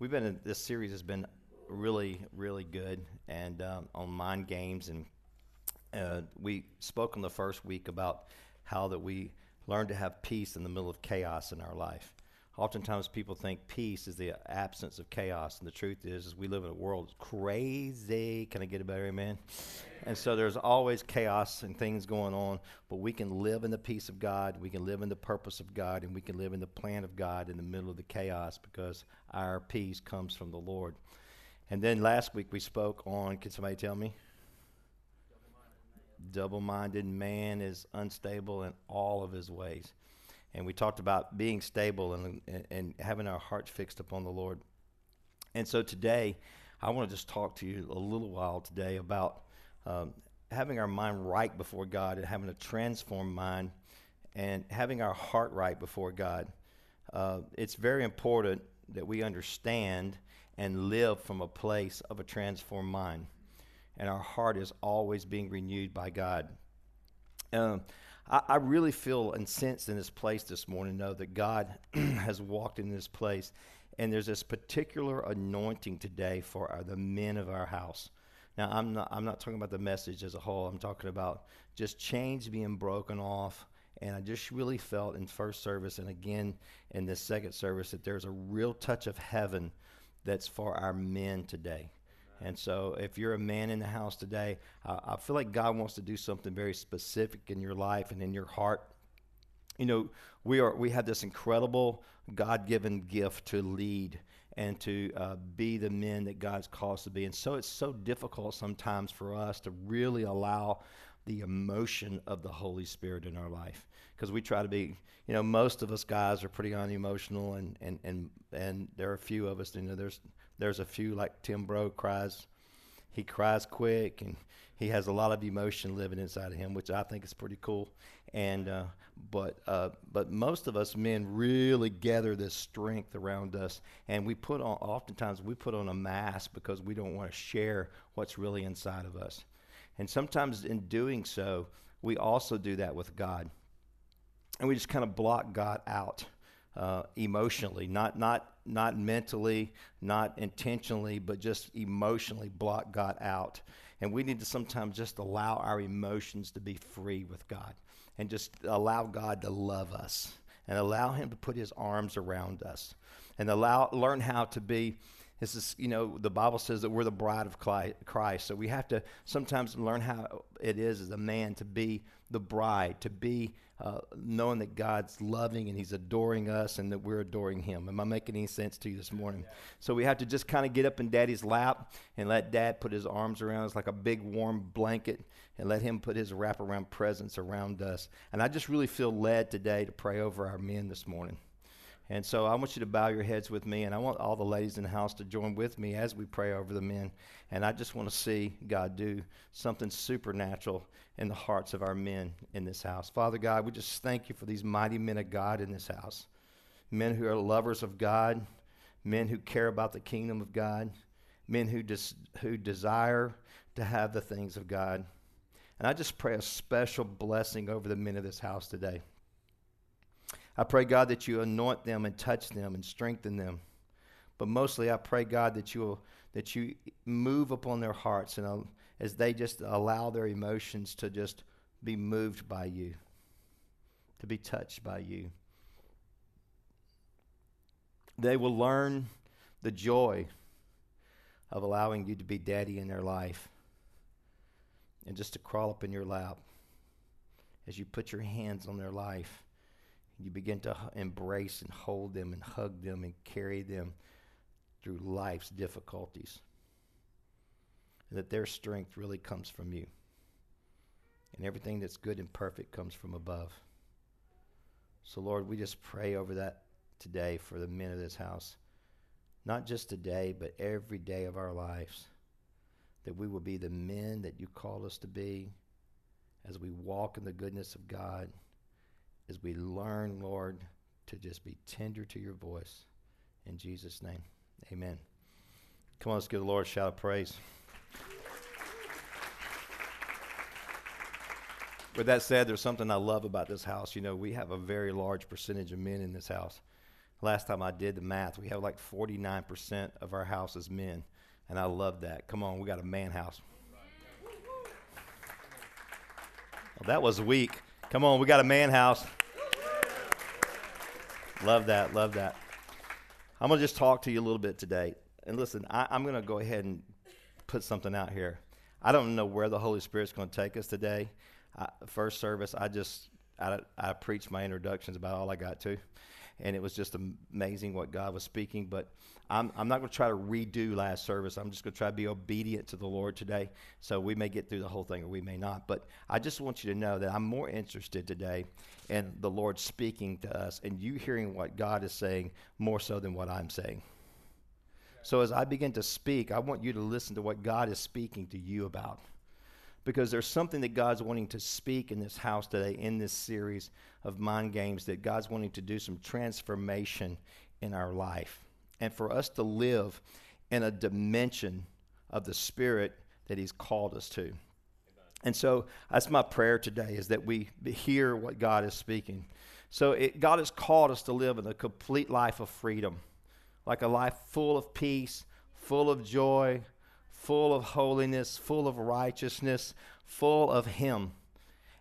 we've been in, this series has been really, really good, and um, on mind games, and uh, we spoke on the first week about how that we learn to have peace in the middle of chaos in our life. Oftentimes, people think peace is the absence of chaos, and the truth is, is we live in a world that's crazy. Can I get a better amen? And so there's always chaos and things going on, but we can live in the peace of God, we can live in the purpose of God, and we can live in the plan of God in the middle of the chaos because our peace comes from the Lord. And then last week we spoke on, can somebody tell me? Double minded man is unstable in all of his ways. And we talked about being stable and, and, and having our hearts fixed upon the Lord. And so today, I want to just talk to you a little while today about um, having our mind right before God and having a transformed mind and having our heart right before God. Uh, it's very important that we understand and live from a place of a transformed mind. And our heart is always being renewed by God. Um, I, I, really feel and sense in this place this morning, know that God has walked in this place. And there's this particular anointing today for our, the men of our house. Now, I'm not, I'm not talking about the message as a whole. I'm talking about just chains being broken off. And I just really felt in first service and again in this second service that there's a real touch of heaven that's for our men today. And so, if you're a man in the house today, uh, I feel like God wants to do something very specific in your life and in your heart. You know, we are we have this incredible God-given gift to lead and to uh, be the men that God's called us to be. And so it's so difficult sometimes for us to really allow the emotion of the Holy Spirit in our life because we try to be, you know, most of us guys are pretty unemotional, and and and and there are a few of us. You know, there's there's a few like Tim Bro cries, he cries quick, and he has a lot of emotion living inside of him, which I think is pretty cool. And uh, but uh, but most of us men really gather this strength around us, and we put on oftentimes we put on a mask because we don't want to share what's really inside of us. And sometimes in doing so, we also do that with God, and we just kind of block God out uh, emotionally, not not not mentally, not intentionally, but just emotionally block God out. And we need to sometimes just allow our emotions to be free with God and just allow God to love us and allow Him to put His arms around us and allow learn how to be. This is, you know, the Bible says that we're the bride of Christ. So we have to sometimes learn how it is as a man to be the bride, to be uh, knowing that God's loving and He's adoring us and that we're adoring Him. Am I making any sense to you this morning? So we have to just kind of get up in Daddy's lap and let Dad put His arms around us like a big warm blanket and let Him put His wraparound presence around us. And I just really feel led today to pray over our men this morning. And so I want you to bow your heads with me, and I want all the ladies in the house to join with me as we pray over the men. And I just want to see God do something supernatural in the hearts of our men in this house. Father God, we just thank you for these mighty men of God in this house. Men who are lovers of God, men who care about the kingdom of God, men who, des- who desire to have the things of God. And I just pray a special blessing over the men of this house today. I pray, God, that you anoint them and touch them and strengthen them. But mostly, I pray, God, that you will, that you move upon their hearts and uh, as they just allow their emotions to just be moved by you, to be touched by you. They will learn the joy of allowing you to be daddy in their life and just to crawl up in your lap as you put your hands on their life you begin to embrace and hold them and hug them and carry them through life's difficulties. And that their strength really comes from you. And everything that's good and perfect comes from above. So, Lord, we just pray over that today for the men of this house. Not just today, but every day of our lives. That we will be the men that you call us to be as we walk in the goodness of God as we learn, Lord, to just be tender to your voice. In Jesus' name, amen. Come on, let's give the Lord a shout of praise. With that said, there's something I love about this house. You know, we have a very large percentage of men in this house. Last time I did the math, we have like 49% of our house is men. And I love that. Come on, we got a man house. Well, that was weak. Come on, we got a man house. Love that, love that. I'm going to just talk to you a little bit today. And listen, I, I'm going to go ahead and put something out here. I don't know where the Holy Spirit's going to take us today. First service, I just I, I preached my introductions about all I got to, and it was just amazing what God was speaking. But I'm I'm not going to try to redo last service. I'm just going to try to be obedient to the Lord today. So we may get through the whole thing, or we may not. But I just want you to know that I'm more interested today in the Lord speaking to us and you hearing what God is saying more so than what I'm saying. So as I begin to speak, I want you to listen to what God is speaking to you about. Because there's something that God's wanting to speak in this house today, in this series of mind games, that God's wanting to do some transformation in our life. And for us to live in a dimension of the Spirit that He's called us to. And so that's my prayer today is that we hear what God is speaking. So it, God has called us to live in a complete life of freedom like a life full of peace, full of joy, full of holiness, full of righteousness, full of Him.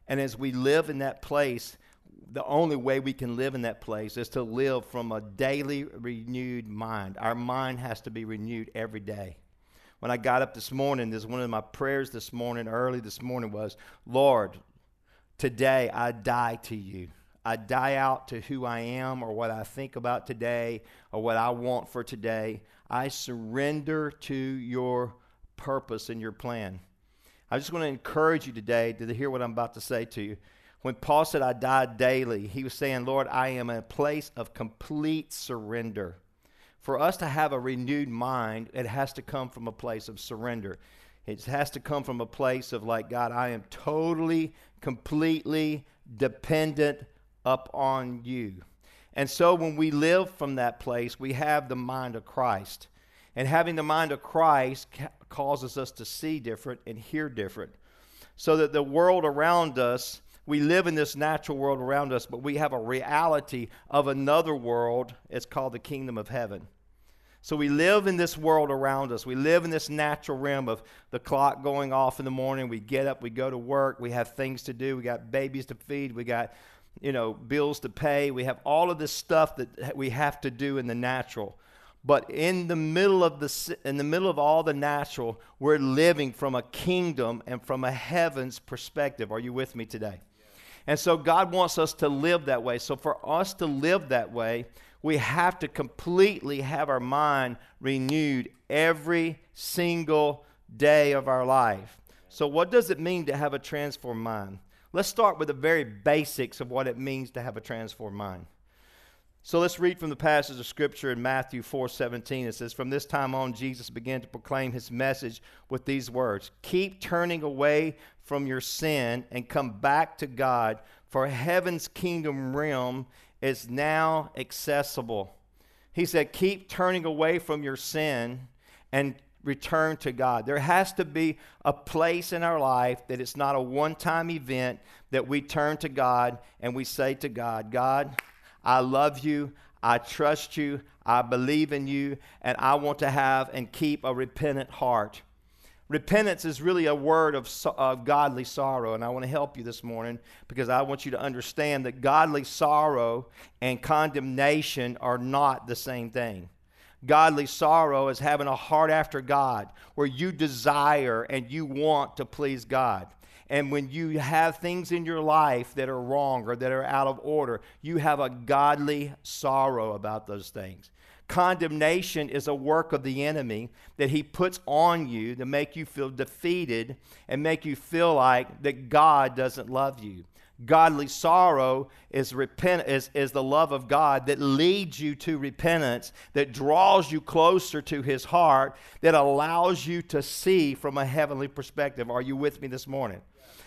And as we live in that place, the only way we can live in that place is to live from a daily renewed mind. Our mind has to be renewed every day. When I got up this morning, this one of my prayers this morning, early this morning, was Lord, today I die to you. I die out to who I am or what I think about today or what I want for today. I surrender to your purpose and your plan. I just want to encourage you today to hear what I'm about to say to you. When Paul said, I die daily, he was saying, Lord, I am in a place of complete surrender. For us to have a renewed mind, it has to come from a place of surrender. It has to come from a place of, like, God, I am totally, completely dependent up on you. And so when we live from that place, we have the mind of Christ. And having the mind of Christ ca- causes us to see different and hear different. So that the world around us, we live in this natural world around us, but we have a reality of another world. It's called the kingdom of heaven. So we live in this world around us. We live in this natural realm of the clock going off in the morning. We get up, we go to work, we have things to do, we got babies to feed, we got you know, bills to pay. We have all of this stuff that we have to do in the natural. But in the middle of the in the middle of all the natural, we're living from a kingdom and from a heaven's perspective. Are you with me today? And so God wants us to live that way. So for us to live that way, we have to completely have our mind renewed every single day of our life. So what does it mean to have a transformed mind? Let's start with the very basics of what it means to have a transformed mind. So let's read from the passage of scripture in Matthew 4:17. It says, "From this time on Jesus began to proclaim his message with these words: Keep turning away from your sin and come back to God, for heaven's kingdom realm is now accessible." He said, "Keep turning away from your sin and return to God. There has to be a place in our life that it's not a one time event that we turn to God and we say to God, God, I love you. I trust you. I believe in you. And I want to have and keep a repentant heart. Repentance is really a word of, of godly sorrow. And I want to help you this morning because I want you to understand that godly sorrow and condemnation are not the same thing. Godly sorrow is having a heart after God, where you desire and you want to please God. And when you have things in your life that are wrong or that are out of order, you have a godly sorrow about those things. Condemnation is a work of the enemy that he puts on you to make you feel defeated and make you feel like that God doesn't love you. Godly sorrow is, repent, is, is the love of God that leads you to repentance, that draws you closer to His heart, that allows you to see from a heavenly perspective. Are you with me this morning?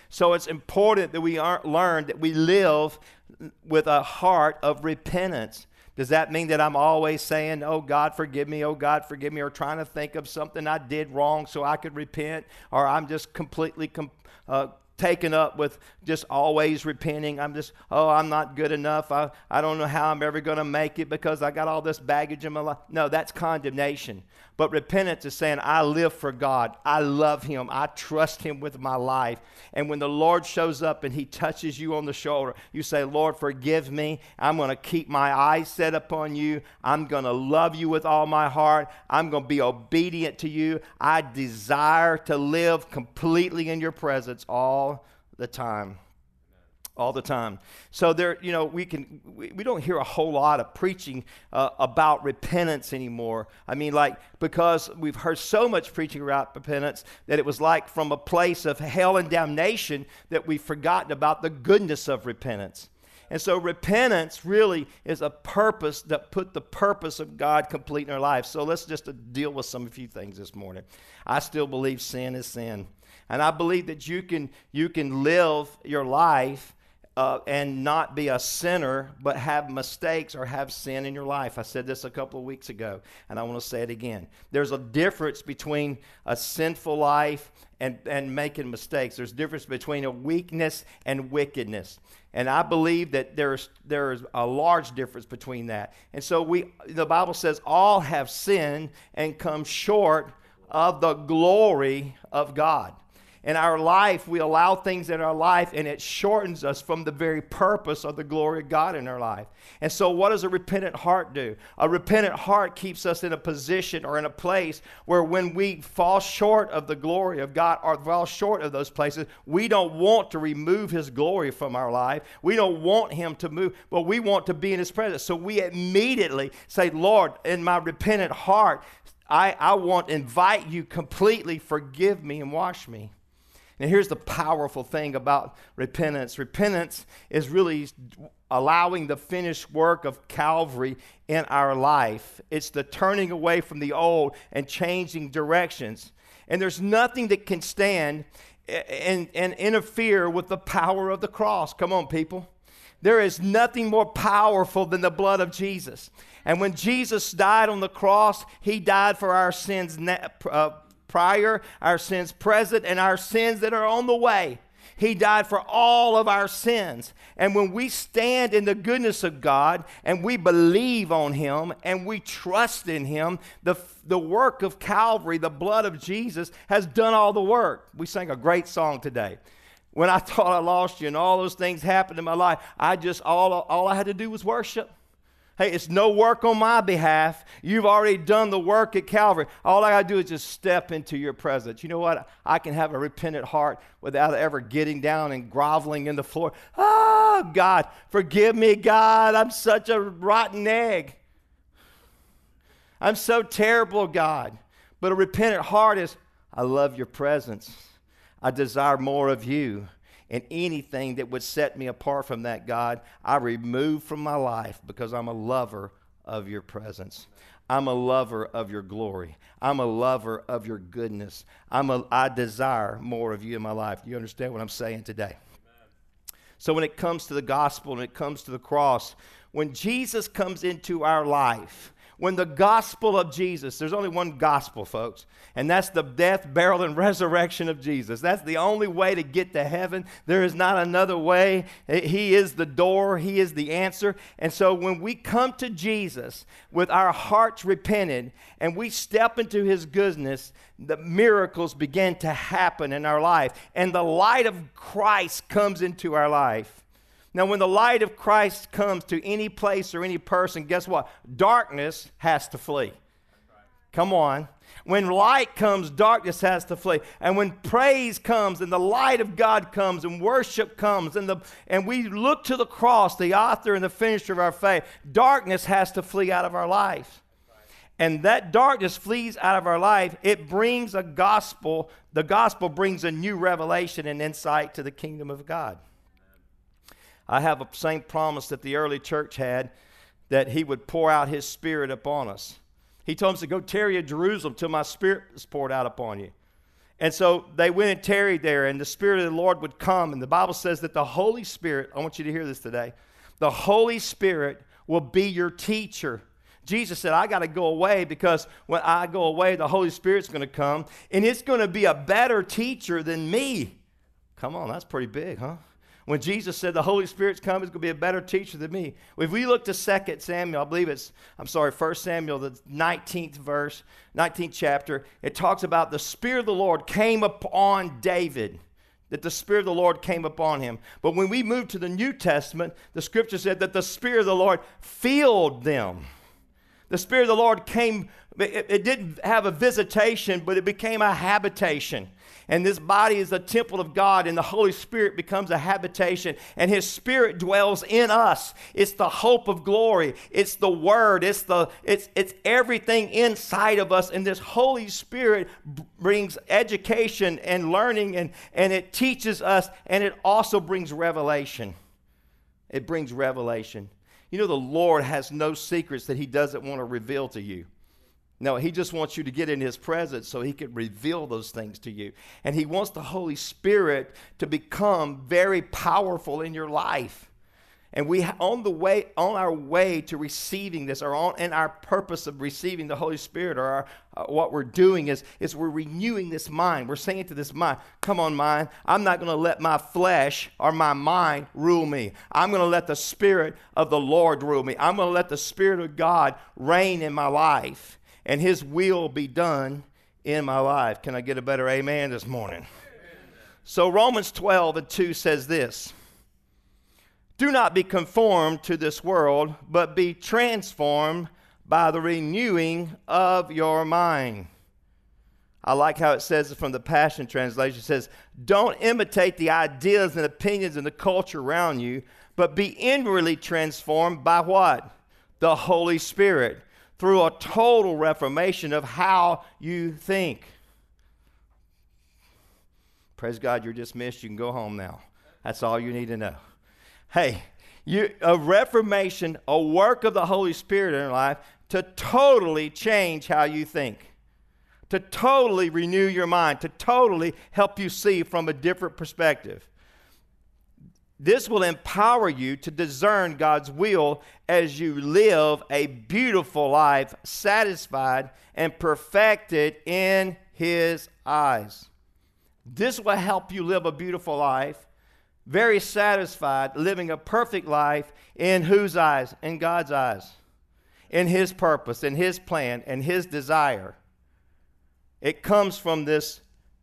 So it's important that we learn that we live with a heart of repentance. Does that mean that I'm always saying, Oh God, forgive me, oh God, forgive me, or trying to think of something I did wrong so I could repent, or I'm just completely com- uh, taken up with just always repenting. I'm just, oh, I'm not good enough. I, I don't know how I'm ever going to make it because I got all this baggage in my life. No, that's condemnation. But repentance is saying, I live for God. I love Him. I trust Him with my life. And when the Lord shows up and He touches you on the shoulder, you say, Lord, forgive me. I'm going to keep my eyes set upon you. I'm going to love you with all my heart. I'm going to be obedient to you. I desire to live completely in your presence all the time all the time. So there, you know, we can we, we don't hear a whole lot of preaching uh, about repentance anymore. I mean, like because we've heard so much preaching about repentance that it was like from a place of hell and damnation that we've forgotten about the goodness of repentance. And so repentance really is a purpose that put the purpose of God complete in our lives. So let's just deal with some a few things this morning. I still believe sin is sin. And I believe that you can you can live your life uh, and not be a sinner, but have mistakes or have sin in your life. I said this a couple of weeks ago, and I want to say it again. There's a difference between a sinful life and, and making mistakes. There's a difference between a weakness and wickedness. And I believe that there's, there's a large difference between that. And so we, the Bible says all have sinned and come short of the glory of God in our life, we allow things in our life and it shortens us from the very purpose of the glory of God in our life. And so, what does a repentant heart do? A repentant heart keeps us in a position or in a place where when we fall short of the glory of God or fall short of those places, we don't want to remove His glory from our life. We don't want Him to move, but we want to be in His presence. So, we immediately say, Lord, in my repentant heart, I, I want invite you completely, forgive me and wash me. And here's the powerful thing about repentance repentance is really allowing the finished work of Calvary in our life. It's the turning away from the old and changing directions. And there's nothing that can stand and, and interfere with the power of the cross. Come on, people. There is nothing more powerful than the blood of Jesus. And when Jesus died on the cross, he died for our sins uh, prior, our sins present, and our sins that are on the way. He died for all of our sins. And when we stand in the goodness of God and we believe on Him and we trust in Him, the, the work of Calvary, the blood of Jesus, has done all the work. We sang a great song today. When I thought I lost you and all those things happened in my life, I just, all, all I had to do was worship. Hey, it's no work on my behalf. You've already done the work at Calvary. All I got to do is just step into your presence. You know what? I can have a repentant heart without ever getting down and groveling in the floor. Oh, God, forgive me, God. I'm such a rotten egg. I'm so terrible, God. But a repentant heart is, I love your presence. I desire more of you and anything that would set me apart from that, God, I remove from my life because I'm a lover of your presence. I'm a lover of your glory. I'm a lover of your goodness. I'm a, I desire more of you in my life. Do you understand what I'm saying today? So, when it comes to the gospel and it comes to the cross, when Jesus comes into our life, when the gospel of Jesus, there's only one gospel, folks, and that's the death, burial, and resurrection of Jesus. That's the only way to get to heaven. There is not another way. He is the door, He is the answer. And so when we come to Jesus with our hearts repented and we step into His goodness, the miracles begin to happen in our life, and the light of Christ comes into our life. Now, when the light of Christ comes to any place or any person, guess what? Darkness has to flee. Come on. When light comes, darkness has to flee. And when praise comes and the light of God comes and worship comes and, the, and we look to the cross, the author and the finisher of our faith, darkness has to flee out of our life. And that darkness flees out of our life. It brings a gospel. The gospel brings a new revelation and insight to the kingdom of God. I have the same promise that the early church had that he would pour out his spirit upon us. He told us to go tarry at Jerusalem till my spirit is poured out upon you. And so they went and tarried there, and the Spirit of the Lord would come. And the Bible says that the Holy Spirit, I want you to hear this today, the Holy Spirit will be your teacher. Jesus said, I got to go away because when I go away, the Holy Spirit's going to come, and it's going to be a better teacher than me. Come on, that's pretty big, huh? When Jesus said the Holy Spirit's coming, he's going to be a better teacher than me. If we look to 2 Samuel, I believe it's, I'm sorry, 1 Samuel, the 19th verse, 19th chapter, it talks about the Spirit of the Lord came upon David that the Spirit of the Lord came upon him. But when we move to the New Testament, the scripture said that the Spirit of the Lord filled them. The Spirit of the Lord came, it, it didn't have a visitation, but it became a habitation. And this body is a temple of God, and the Holy Spirit becomes a habitation, and His Spirit dwells in us. It's the hope of glory. It's the Word. It's the it's it's everything inside of us. And this Holy Spirit brings education and learning, and and it teaches us, and it also brings revelation. It brings revelation. You know, the Lord has no secrets that He doesn't want to reveal to you. No, he just wants you to get in his presence so he can reveal those things to you. And he wants the Holy Spirit to become very powerful in your life. And we on the way on our way to receiving this or on in our purpose of receiving the Holy Spirit or our, uh, what we're doing is is we're renewing this mind. We're saying to this mind, "Come on mind, I'm not going to let my flesh or my mind rule me. I'm going to let the spirit of the Lord rule me. I'm going to let the spirit of God reign in my life." And His will be done in my life. Can I get a better amen this morning? So, Romans 12 and 2 says this Do not be conformed to this world, but be transformed by the renewing of your mind. I like how it says it from the Passion Translation. It says, Don't imitate the ideas and opinions and the culture around you, but be inwardly transformed by what? The Holy Spirit through a total reformation of how you think. Praise God, you're dismissed. You can go home now. That's all you need to know. Hey, you, a reformation, a work of the Holy Spirit in your life to totally change how you think, to totally renew your mind, to totally help you see from a different perspective. This will empower you to discern God's will as you live a beautiful life, satisfied and perfected in His eyes. This will help you live a beautiful life, very satisfied, living a perfect life in whose eyes? In God's eyes. In His purpose, in His plan, and His desire. It comes from this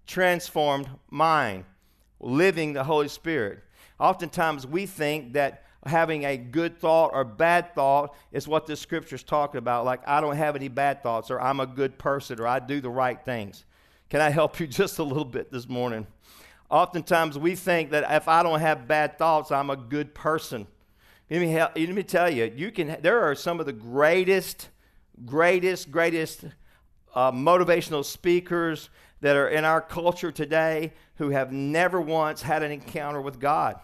transformed mind, living the Holy Spirit. Oftentimes we think that having a good thought or bad thought is what the scripture's talking about. Like, I don't have any bad thoughts, or I'm a good person, or I do the right things. Can I help you just a little bit this morning? Oftentimes we think that if I don't have bad thoughts, I'm a good person. Let me, help, let me tell you, you can, there are some of the greatest, greatest, greatest uh, motivational speakers that are in our culture today who have never once had an encounter with God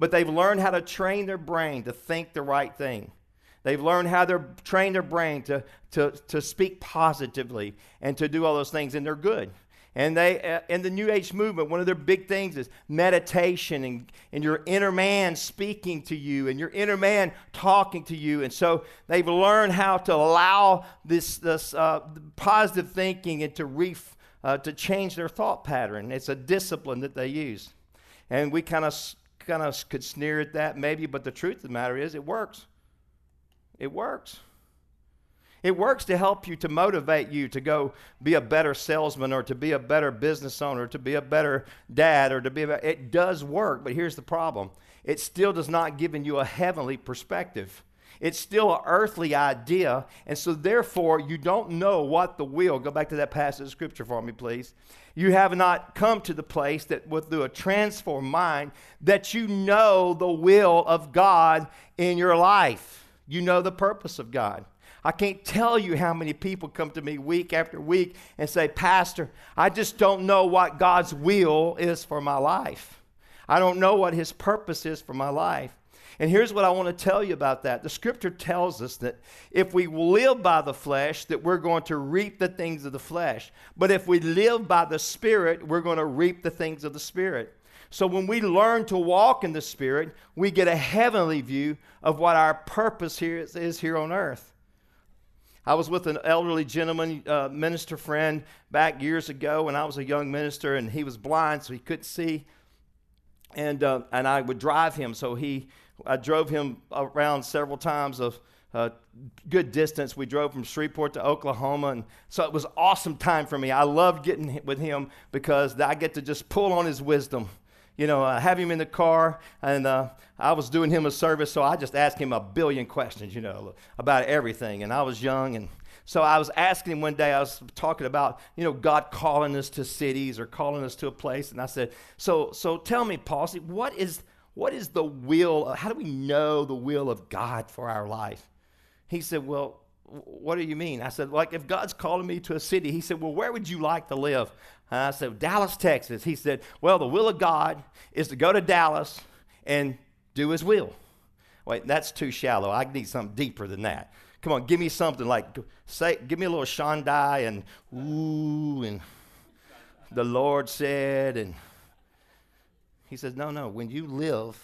but they've learned how to train their brain to think the right thing. They've learned how to train their brain to, to, to speak positively and to do all those things, and they're good. And they, uh, in the New Age movement, one of their big things is meditation and, and your inner man speaking to you and your inner man talking to you. And so they've learned how to allow this, this uh, positive thinking and to, ref, uh, to change their thought pattern. It's a discipline that they use. And we kind of kind of could sneer at that maybe, but the truth of the matter is it works. It works. It works to help you, to motivate you to go be a better salesman or to be a better business owner, to be a better dad or to be a, it does work, but here's the problem. It still does not give you a heavenly perspective. It's still an earthly idea, and so therefore you don't know what the will. Go back to that passage of scripture for me, please. You have not come to the place that with a transformed mind that you know the will of God in your life. You know the purpose of God. I can't tell you how many people come to me week after week and say, Pastor, I just don't know what God's will is for my life. I don't know what His purpose is for my life. And here's what I want to tell you about that. The scripture tells us that if we live by the flesh, that we're going to reap the things of the flesh. But if we live by the spirit, we're going to reap the things of the spirit. So when we learn to walk in the spirit, we get a heavenly view of what our purpose here is, is here on earth. I was with an elderly gentleman, uh, minister friend, back years ago when I was a young minister, and he was blind, so he couldn't see. And uh, and I would drive him. So he, I drove him around several times of uh, good distance. We drove from Shreveport to Oklahoma, and so it was awesome time for me. I loved getting with him because I get to just pull on his wisdom. You know, uh, have him in the car, and uh, I was doing him a service, so I just asked him a billion questions, you know, about everything. And I was young, and so I was asking him one day, I was talking about, you know, God calling us to cities or calling us to a place. And I said, So, so tell me, Paul, see, what is, what is the will? How do we know the will of God for our life? He said, Well, what do you mean? I said, Like if God's calling me to a city, he said, Well, where would you like to live? And I said, Dallas, Texas. He said, Well, the will of God is to go to Dallas and do his will. Wait, that's too shallow. I need something deeper than that. Come on, give me something like say, give me a little Shondai and ooh and the Lord said and he says, no, no. When you live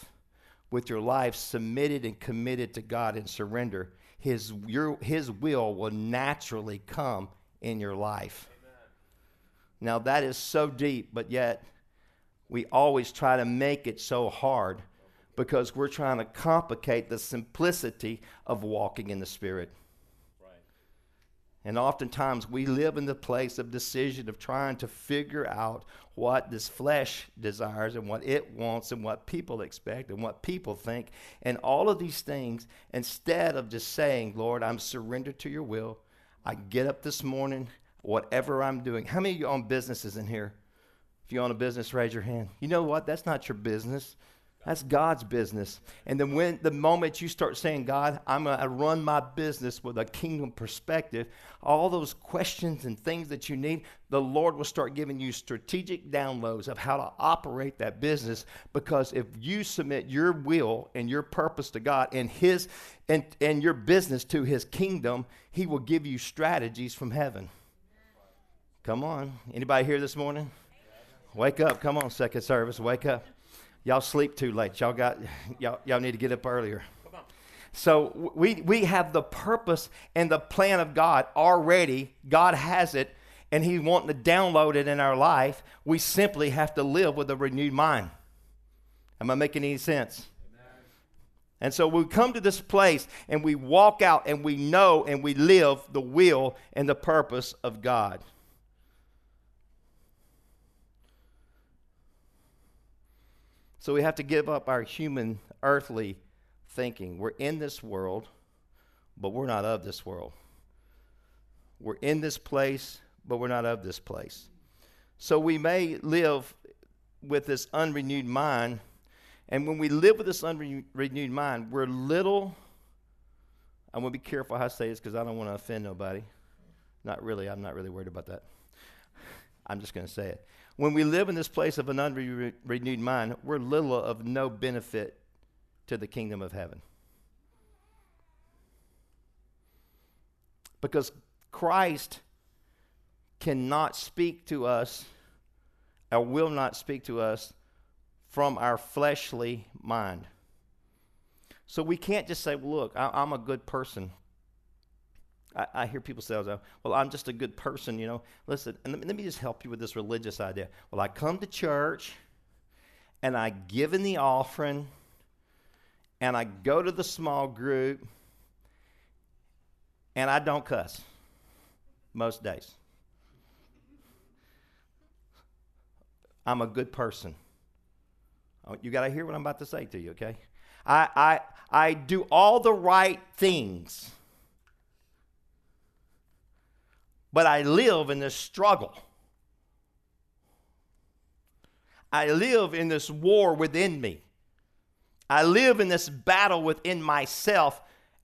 with your life submitted and committed to God and surrender, His your His will will naturally come in your life. Amen. Now that is so deep, but yet we always try to make it so hard because we're trying to complicate the simplicity of walking in the Spirit. Right. And oftentimes we live in the place of decision of trying to figure out what this flesh desires and what it wants and what people expect and what people think and all of these things instead of just saying, Lord, I'm surrendered to your will. I get up this morning, whatever I'm doing. How many of you own businesses in here? If you own a business, raise your hand. You know what? That's not your business. That's God's business. And then when the moment you start saying, God, I'm going to run my business with a kingdom perspective, all those questions and things that you need, the Lord will start giving you strategic downloads of how to operate that business. Because if you submit your will and your purpose to God and his and, and your business to his kingdom, he will give you strategies from heaven. Come on. Anybody here this morning? Wake up. Come on, second service. Wake up. Y'all sleep too late. Y'all got y'all, y'all need to get up earlier. So we we have the purpose and the plan of God already. God has it, and He's wanting to download it in our life. We simply have to live with a renewed mind. Am I making any sense? And so we come to this place and we walk out and we know and we live the will and the purpose of God. So we have to give up our human, earthly thinking. We're in this world, but we're not of this world. We're in this place, but we're not of this place. So we may live with this unrenewed mind. And when we live with this unrenewed mind, we're little. I'm going to be careful how I say this because I don't want to offend nobody. Not really. I'm not really worried about that. I'm just going to say it. When we live in this place of an unrenewed mind, we're little of no benefit to the kingdom of heaven. Because Christ cannot speak to us or will not speak to us from our fleshly mind. So we can't just say, look, I, am a good person. I, I hear people say, well, I'm just a good person, you know. Listen, and let me, just help you with this religious idea. Well, I come to church and I give in the offering and I go to the small group and I don't cuss most days. I'm a good person. Oh, you got to hear what I'm about to say to you, okay? I, I, I do all the right things. But I live in this struggle. I live in this war within me. I live in this battle within myself,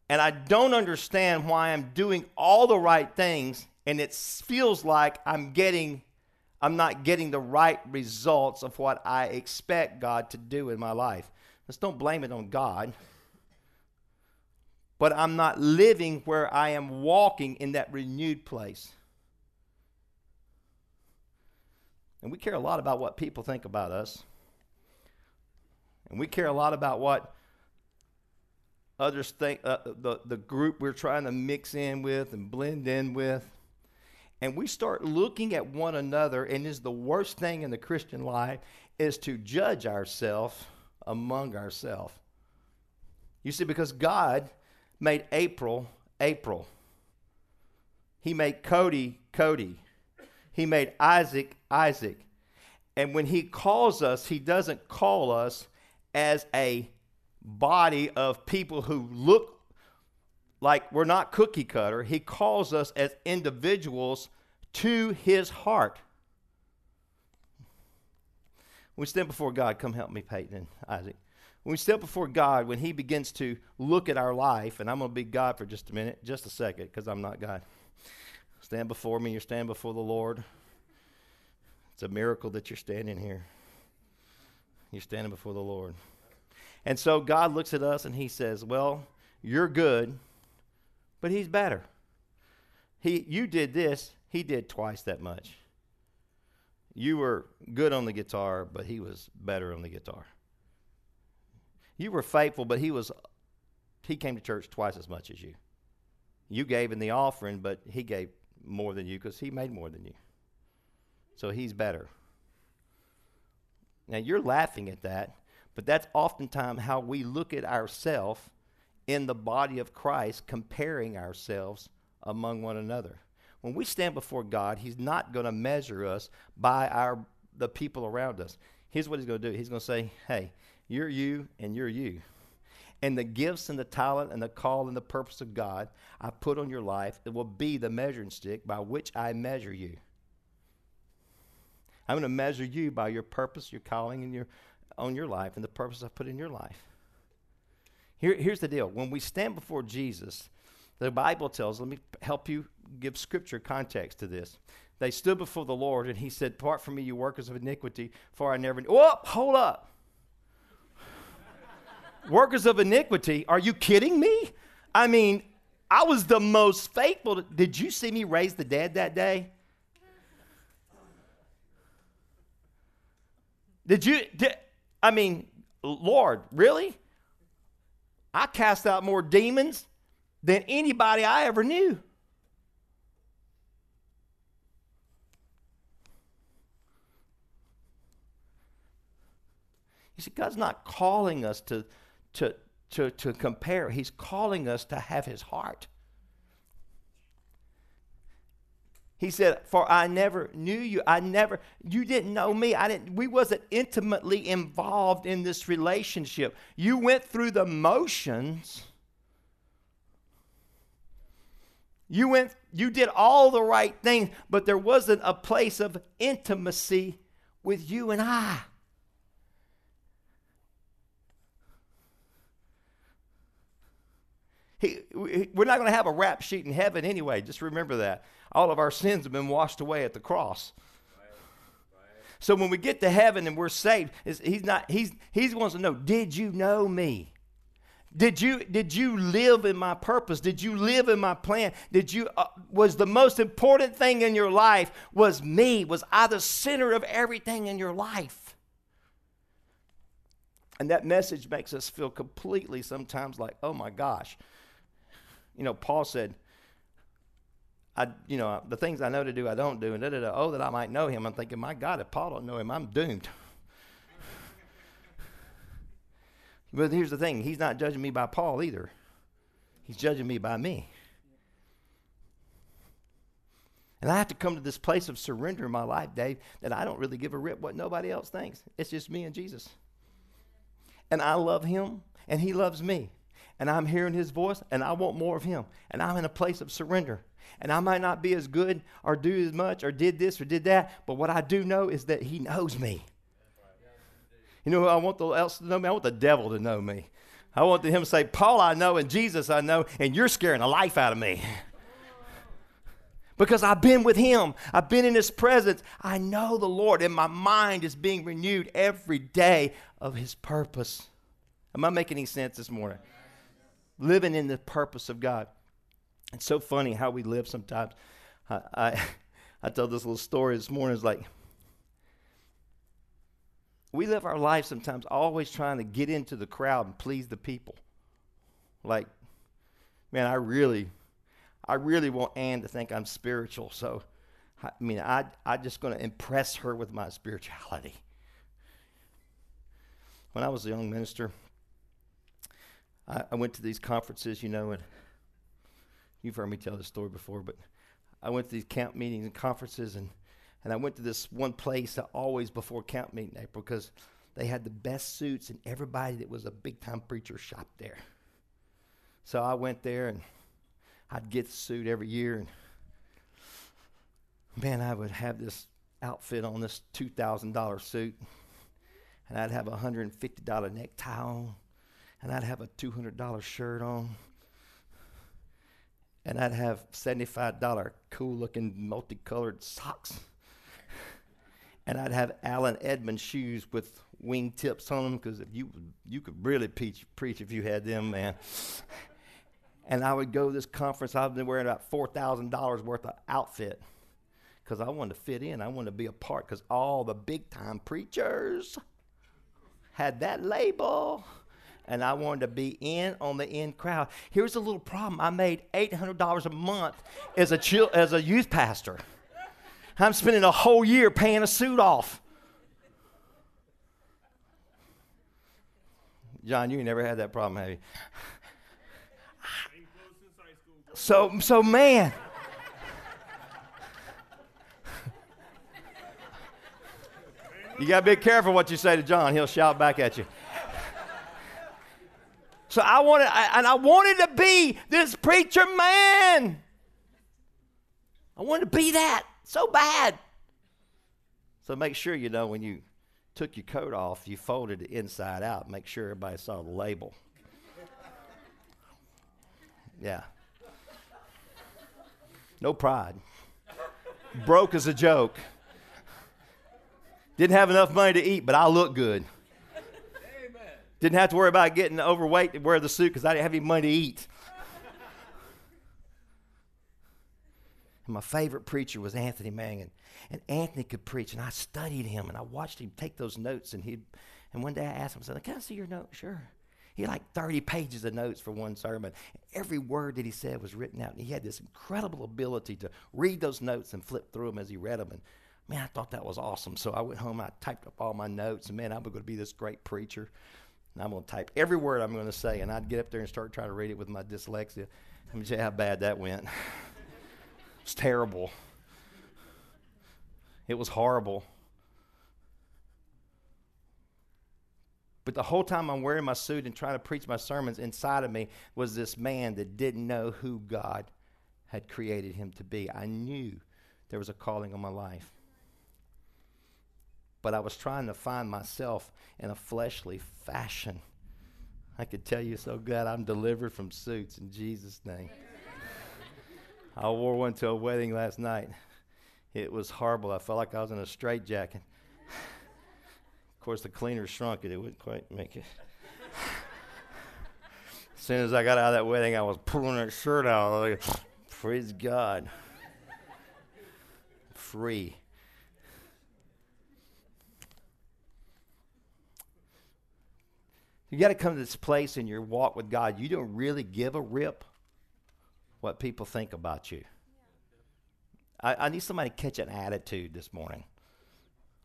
and I don't understand why I'm doing all the right things, and it feels like I'm getting, I'm not getting the right results of what I expect God to do in my life. Let's don't blame it on God but I'm not living where I am walking in that renewed place. And we care a lot about what people think about us. And we care a lot about what others think, uh, the, the group we're trying to mix in with and blend in with. and we start looking at one another, and is the worst thing in the Christian life is to judge ourselves among ourselves. You see, because God made April April. He made Cody Cody. He made Isaac Isaac. And when he calls us, he doesn't call us as a body of people who look like we're not cookie cutter. He calls us as individuals to his heart. We stand before God, come help me, Peyton Isaac. When we step before God, when He begins to look at our life, and I'm going to be God for just a minute, just a second, because I'm not God. Stand before me, you stand before the Lord. It's a miracle that you're standing here. You're standing before the Lord. And so God looks at us and He says, Well, you're good, but He's better. He, you did this, He did twice that much. You were good on the guitar, but He was better on the guitar. You were faithful, but He was, He came to church twice as much as you. You gave in the offering, but He gave more than you because He made more than you. So He's better. Now you're laughing at that but that's oftentimes how we look at ourselves in the body of Christ, comparing ourselves among one another. When we stand before God, He's not going to measure us by our the people around us. Here's what He's going to do. He's going to say, "Hey, you're you, and you're you." And the gifts and the talent and the call and the purpose of God I put on your life, it will be the measuring stick by which I measure you. I'm going to measure you by your purpose, your calling, and your on your life and the purpose I've put in your life. Here, here's the deal when we stand before Jesus, the Bible tells, let me help you give scripture context to this. They stood before the Lord, and he said, Part from me, you workers of iniquity, for I never. Oh, hold up. Workers of iniquity? Are you kidding me? I mean, I was the most faithful. Did you see me raise the dead that day? Did you? Did, I mean, Lord, really? I cast out more demons than anybody I ever knew. You see, God's not calling us to, to, to, to compare, He's calling us to have His heart. He said, "For I never knew you. I never you didn't know me. I didn't we wasn't intimately involved in this relationship. You went through the motions. You went you did all the right things, but there wasn't a place of intimacy with you and I. He, we're not going to have a rap sheet in heaven anyway. Just remember that all of our sins have been washed away at the cross. So when we get to heaven and we're saved, he's not he's he wants to know, did you know me? Did you did you live in my purpose? Did you live in my plan? Did you uh, was the most important thing in your life was me? Was I the center of everything in your life? And that message makes us feel completely sometimes like, "Oh my gosh." You know, Paul said, I, you know, the things I know to do, I don't do, and da da da. Oh, that I might know him. I'm thinking, my God, if Paul don't know him, I'm doomed. but here's the thing: He's not judging me by Paul either. He's judging me by me. And I have to come to this place of surrender in my life, Dave, that I don't really give a rip what nobody else thinks. It's just me and Jesus. And I love him, and he loves me. And I'm hearing his voice, and I want more of him. And I'm in a place of surrender. And I might not be as good or do as much or did this or did that, but what I do know is that He knows me. You know who I want the else to know me? I want the devil to know me. I want him to say, Paul, I know, and Jesus, I know, and you're scaring the life out of me. Because I've been with him, I've been in his presence. I know the Lord, and my mind is being renewed every day of his purpose. Am I making any sense this morning? Living in the purpose of God. It's so funny how we live sometimes. I, I, I tell this little story this morning. It's like we live our life sometimes always trying to get into the crowd and please the people. Like, man, I really, I really want Ann to think I'm spiritual, so I mean, I, I'm just going to impress her with my spirituality. When I was a young minister, I, I went to these conferences, you know, and you've heard me tell this story before, but I went to these camp meetings and conferences, and, and I went to this one place always before camp meeting, April, because they had the best suits, and everybody that was a big time preacher shopped there. So I went there, and I'd get the suit every year, and man, I would have this outfit on, this $2,000 suit, and I'd have a $150 necktie on, and I'd have a $200 shirt on, and I'd have $75 cool looking multicolored socks. And I'd have Allen Edmonds shoes with wing tips on them because you you could really preach preach if you had them, man. And I would go to this conference. I've been wearing about four thousand dollars worth of outfit because I wanted to fit in. I wanted to be a part because all the big time preachers had that label. And I wanted to be in on the in crowd. Here's a little problem. I made $800 a month as a, chil- as a youth pastor. I'm spending a whole year paying a suit off. John, you never had that problem, have you? So, so man. You got to be careful what you say to John. He'll shout back at you. So I wanted, I, and I wanted to be this preacher man. I wanted to be that so bad. So make sure you know when you took your coat off, you folded it inside out. Make sure everybody saw the label. Yeah. No pride. Broke as a joke. Didn't have enough money to eat, but I look good. Didn't have to worry about getting overweight to wear the suit because I didn't have any money to eat. And my favorite preacher was Anthony Mangun. And Anthony could preach, and I studied him, and I watched him take those notes. And he, and one day I asked him, I said, "Can I see your notes?" Sure. He had like 30 pages of notes for one sermon. Every word that he said was written out, and he had this incredible ability to read those notes and flip through them as he read them. And man, I thought that was awesome. So I went home, I typed up all my notes, and man, I'm going to be this great preacher. And I'm going to type every word I'm going to say, and I'd get up there and start trying to read it with my dyslexia. Let me tell you how bad that went. It's terrible. It was horrible. But the whole time I'm wearing my suit and trying to preach my sermons, inside of me was this man that didn't know who God had created him to be. I knew there was a calling on my life. But I was trying to find myself in a fleshly fashion. I could tell you so glad I'm delivered from suits in Jesus' name. I wore one to a wedding last night. It was horrible. I felt like I was in a straitjacket. of course, the cleaner shrunk it. It wouldn't quite make it. as soon as I got out of that wedding, I was pulling that shirt out. Like, Praise God. Free. You got to come to this place in your walk with God. You don't really give a rip what people think about you. I, I need somebody to catch an attitude this morning.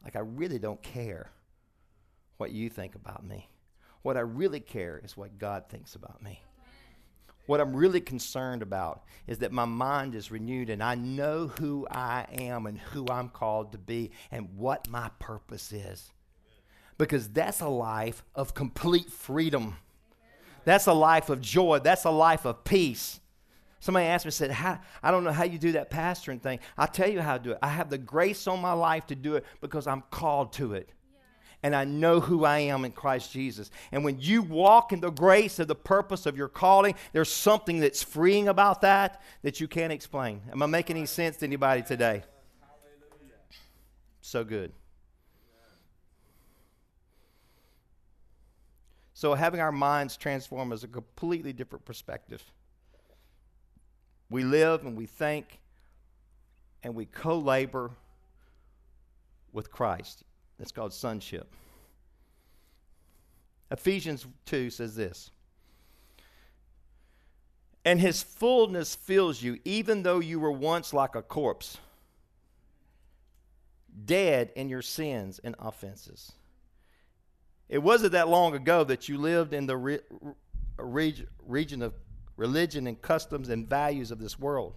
Like, I really don't care what you think about me. What I really care is what God thinks about me. What I'm really concerned about is that my mind is renewed and I know who I am and who I'm called to be and what my purpose is. Because that's a life of complete freedom. That's a life of joy. That's a life of peace. Somebody asked me, said, how, I don't know how you do that pastoring thing. I'll tell you how to do it. I have the grace on my life to do it because I'm called to it. And I know who I am in Christ Jesus. And when you walk in the grace of the purpose of your calling, there's something that's freeing about that that you can't explain. Am I making any sense to anybody today? So good. So, having our minds transformed is a completely different perspective. We live and we think and we co labor with Christ. That's called sonship. Ephesians 2 says this And his fullness fills you, even though you were once like a corpse. dead in your sins and offenses. It wasn't that long ago that you lived in the re- re- region of religion and customs and values of this world,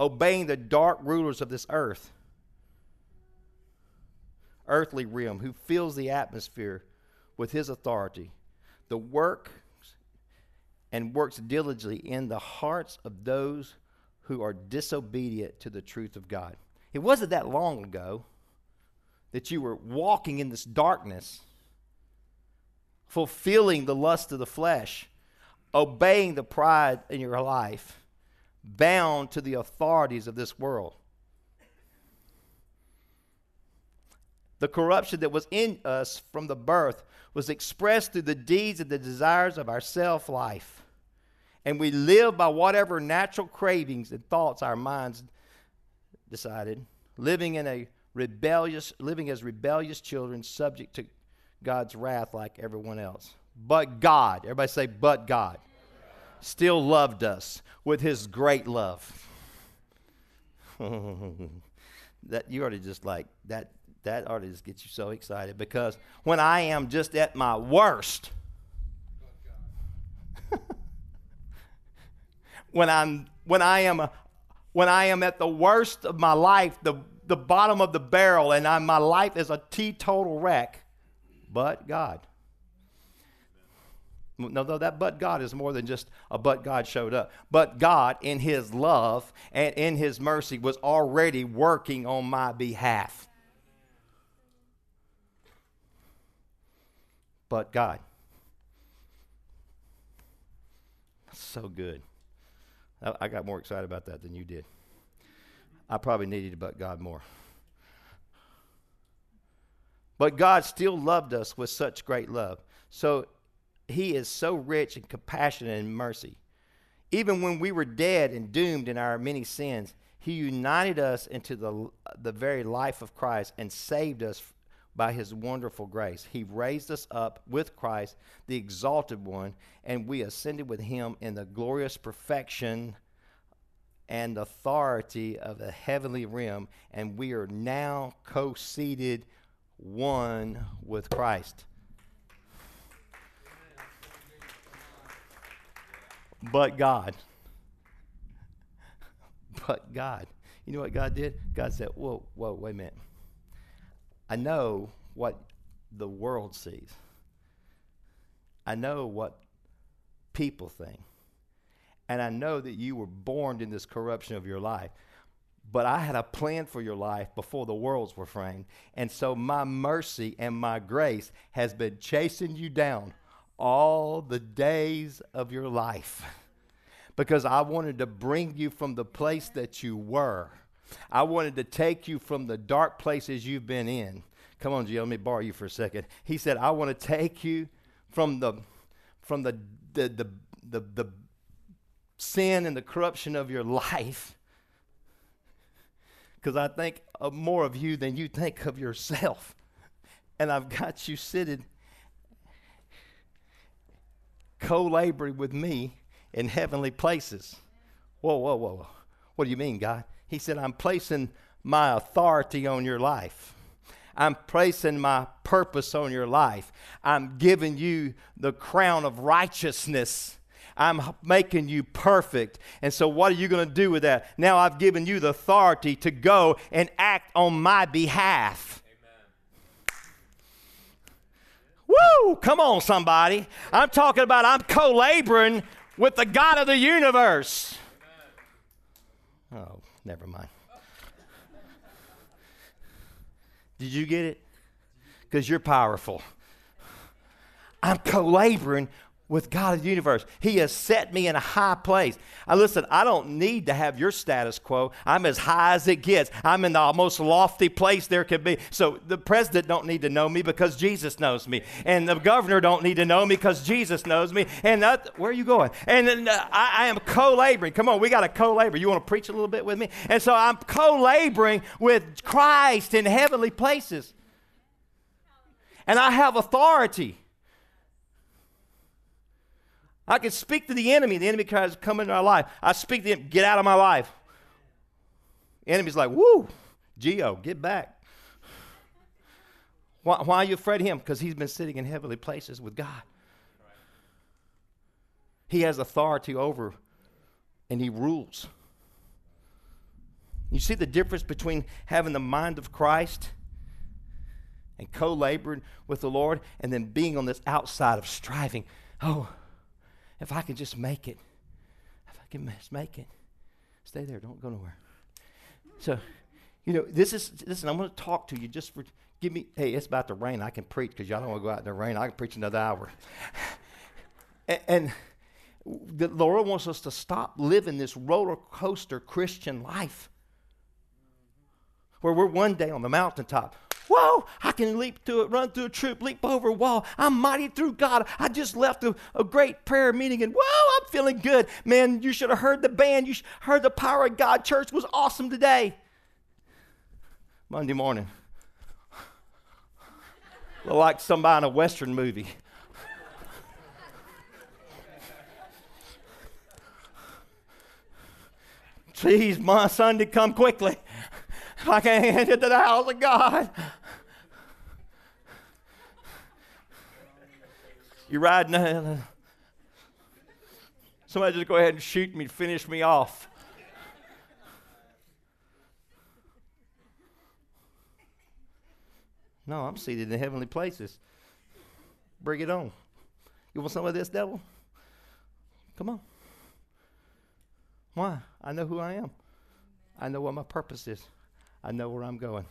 obeying the dark rulers of this earth, earthly realm, who fills the atmosphere with his authority. The work and works diligently in the hearts of those who are disobedient to the truth of God. It wasn't that long ago that you were walking in this darkness, fulfilling the lust of the flesh, obeying the pride in your life, bound to the authorities of this world. The corruption that was in us from the birth was expressed through the deeds and the desires of our self life and we live by whatever natural cravings and thoughts our minds decided, living in a rebellious, living as rebellious children, subject to God's wrath like everyone else. But God, everybody say, but God, still loved us with his great love. that you already just like that that to just gets you so excited because when I am just at my worst, when I'm when I am uh, when I am at the worst of my life, the the bottom of the barrel, and I'm, my life is a teetotal wreck. But God. No, no, that but God is more than just a but God showed up. But God, in His love and in His mercy, was already working on my behalf. But God. So good. I, got more excited about that than you did. I probably needed but God more. But God still loved us with such great love. So he is so rich in compassion and mercy. Even when we were dead and doomed in our many sins, he united us into the, the very life of Christ and saved us by his wonderful grace. He raised us up with Christ, the exalted one, and we ascended with him in the glorious perfection and authority of the heavenly realm, and we are now co seated one with Christ. But God. But God. You know what God did? God said, Whoa, whoa, wait a minute. I know what the world sees. I know what people think. And I know that you were born in this corruption of your life. But I had a plan for your life before the worlds were framed. And so my mercy and my grace has been chasing you down all the days of your life. Because I wanted to bring you from the place that you were I wanted to take you from the dark places you've been in. Come on, Gio, let me borrow you for a second. He said, I want to take you from the from the the the the, the sin and the corruption of your life. Because I think of more of you than you think of yourself. And I've got you sitting co laboring with me in heavenly places. Whoa, whoa, whoa. What do you mean, God? He said, I'm placing my authority on your life. I'm placing my purpose on your life. I'm giving you the crown of righteousness. I'm making you perfect. And so, what are you going to do with that? Now, I've given you the authority to go and act on my behalf. Woo! Come on, somebody. I'm talking about I'm co laboring with the God of the universe. Oh, Never mind. Did you get it? Because you're powerful. I'm co laboring with God of the universe. He has set me in a high place. I listen, I don't need to have your status quo. I'm as high as it gets. I'm in the most lofty place there can be. So the president don't need to know me because Jesus knows me. And the governor don't need to know me because Jesus knows me. And that, where are you going? And then, uh, I, I am co-laboring. Come on, we got to co-labor. You want to preach a little bit with me? And so I'm co-laboring with Christ in heavenly places. And I have authority. I can speak to the enemy. The enemy tries to come into our life. I speak to him, get out of my life. The enemy's like, woo, Geo, get back. Why, why are you afraid of him? Because he's been sitting in heavenly places with God. He has authority over and he rules. You see the difference between having the mind of Christ and co laboring with the Lord and then being on this outside of striving. Oh, if I can just make it, if I can just make it, stay there, don't go nowhere. So, you know, this is, listen, I'm going to talk to you just for, give me, hey, it's about to rain. I can preach because y'all don't want to go out in the rain. I can preach another hour. and, and the Lord wants us to stop living this roller coaster Christian life where we're one day on the mountaintop. Whoa, I can leap through it, run through a troop, leap over a wall. I'm mighty through God. I just left a, a great prayer meeting and whoa, I'm feeling good. Man, you should have heard the band. You heard the power of God. Church was awesome today. Monday morning. Look like somebody in a Western movie. Please, my Sunday, come quickly. I can't get to the house of God. You're riding. Uh, somebody just go ahead and shoot me, finish me off. No, I'm seated in heavenly places. Bring it on. You want some of this, devil? Come on. Why? I know who I am. I know what my purpose is. I know where I'm going.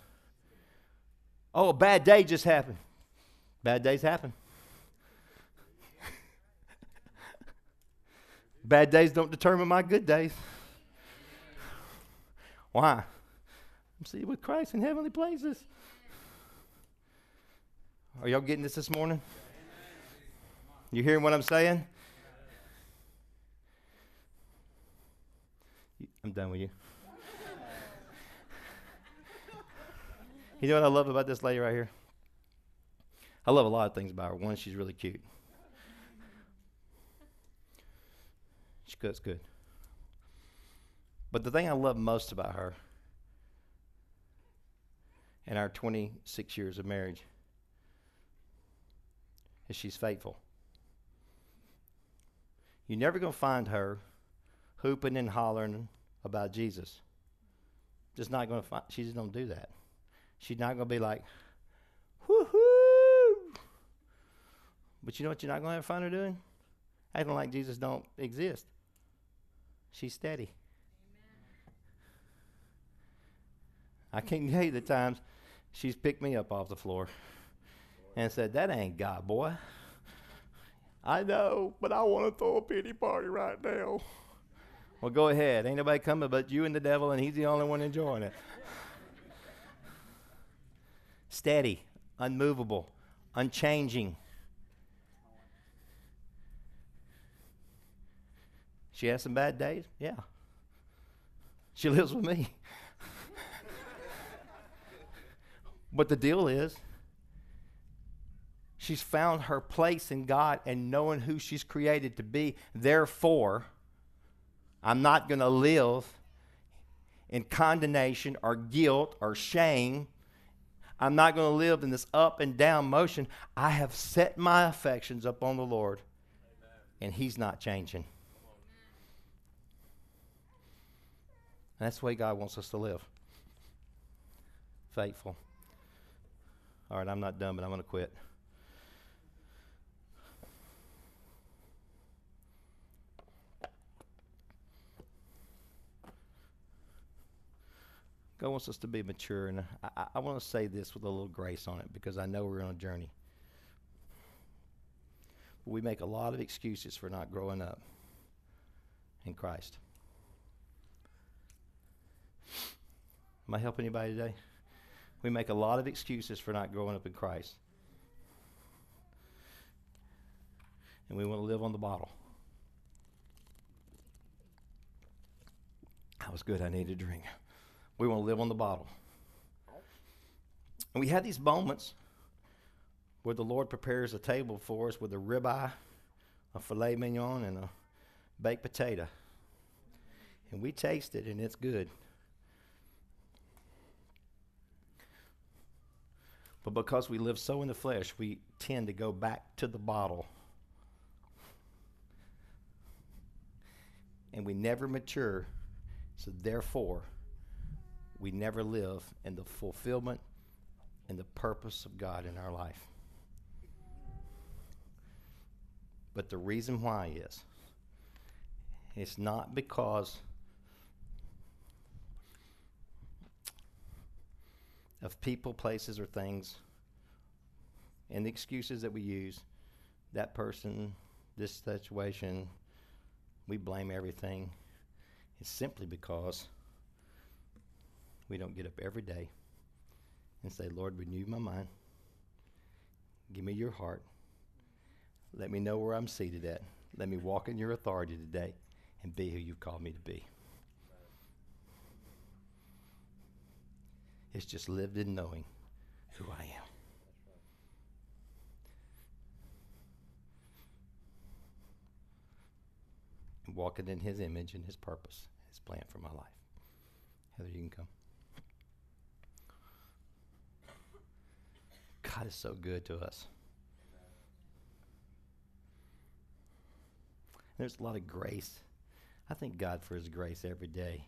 Oh, a bad day just happened. Bad days happen. bad days don't determine my good days. Why? I'm seated with Christ in heavenly places. Are y'all getting this this morning? You hearing what I'm saying? I'm done with you. You know what I love about this lady right here? I love a lot of things about her. One, she's really cute. She cooks good. But the thing I love most about her in our 26 years of marriage is she's faithful. You're never going to find her hooping and hollering about Jesus. Just not going to find, she just don't do that. She's not going to be like, whoo-hoo. But you know what you're not going to find her doing? Acting like Jesus don't exist. She's steady. I can't tell you the times she's picked me up off the floor and said, That ain't God, boy. I know, but I want to throw a pity party right now. Well, go ahead. Ain't nobody coming but you and the devil, and he's the only one enjoying it. Steady, unmovable, unchanging. She has some bad days? Yeah. She lives with me. but the deal is, she's found her place in God and knowing who she's created to be. Therefore, I'm not going to live in condemnation or guilt or shame. I'm not going to live in this up and down motion. I have set my affections upon the Lord, and He's not changing. that's the way God wants us to live. Faithful. All right, I'm not done, but I'm going to quit. God wants us to be mature, and I, I want to say this with a little grace on it because I know we're on a journey. But We make a lot of excuses for not growing up in Christ. Am I helping anybody today? We make a lot of excuses for not growing up in Christ. And we want to live on the bottle. That was good. I need a drink. We want to live on the bottle. And we had these moments where the Lord prepares a table for us with a ribeye, a filet mignon, and a baked potato. And we taste it, and it's good. But because we live so in the flesh, we tend to go back to the bottle. And we never mature. So therefore, we never live in the fulfillment and the purpose of God in our life. But the reason why is it's not because of people, places, or things and the excuses that we use. That person, this situation, we blame everything. It's simply because we don't get up every day and say, Lord, renew my mind. Give me your heart. Let me know where I'm seated at. Let me walk in your authority today and be who you've called me to be. It's just lived in knowing who I am. And walking in his image and his purpose, his plan for my life. Heather, you can come. God is so good to us. There's a lot of grace. I thank God for His grace every day.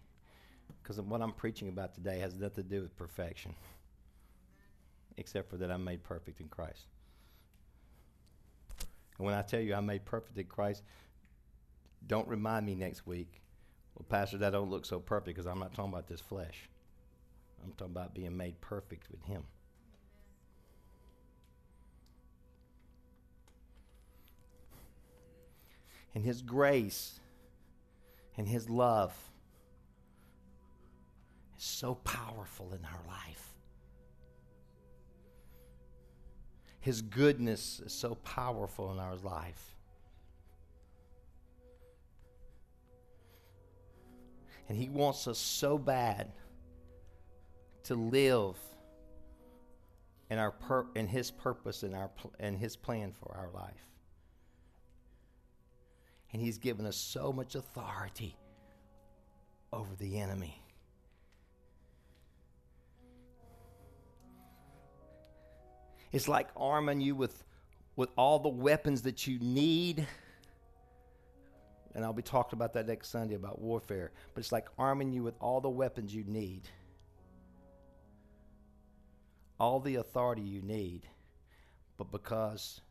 Because what I'm preaching about today has nothing to do with perfection, except for that I'm made perfect in Christ. And when I tell you I'm made perfect in Christ, don't remind me next week, well, Pastor, that don't look so perfect because I'm not talking about this flesh. I'm talking about being made perfect with Him. And His grace and His love is so powerful in our life. His goodness is so powerful in our life. And He wants us so bad to live in, our pur- in His purpose and, our pl- and His plan for our life. And He's given us so much authority over the enemy. It's like arming you with, with all the weapons that you need. And I'll be talking about that next Sunday about warfare. But it's like arming you with all the weapons you need, all the authority you need. But because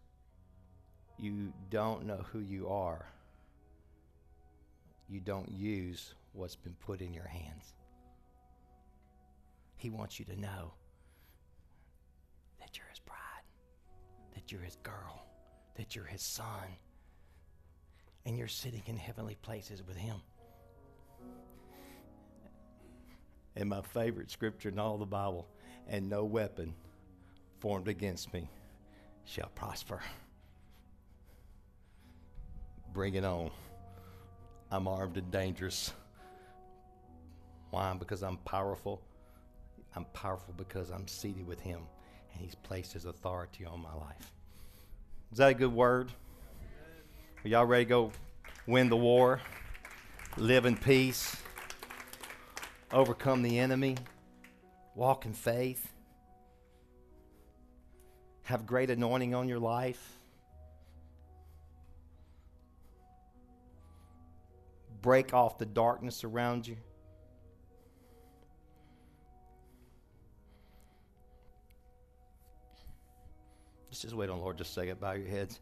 you don't know who you are, you don't use what's been put in your hands. He wants you to know that you're his bride, that you're his girl, that you're his son, and you're sitting in heavenly places with him. And my favorite scripture in all the Bible, and no weapon formed against me shall prosper. Bring it on. I'm armed and dangerous. Why? Because I'm powerful. I'm powerful because I'm seated with Him and He's placed His authority on my life. Is that a good word? Are y'all ready to go win the war? Live in peace? Overcome the enemy? Walk in faith? Have great anointing on your life? Break off the darkness around you? Let's just wait on the Lord just a second. Bow your heads.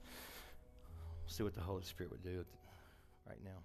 See what the Holy Spirit would do right now.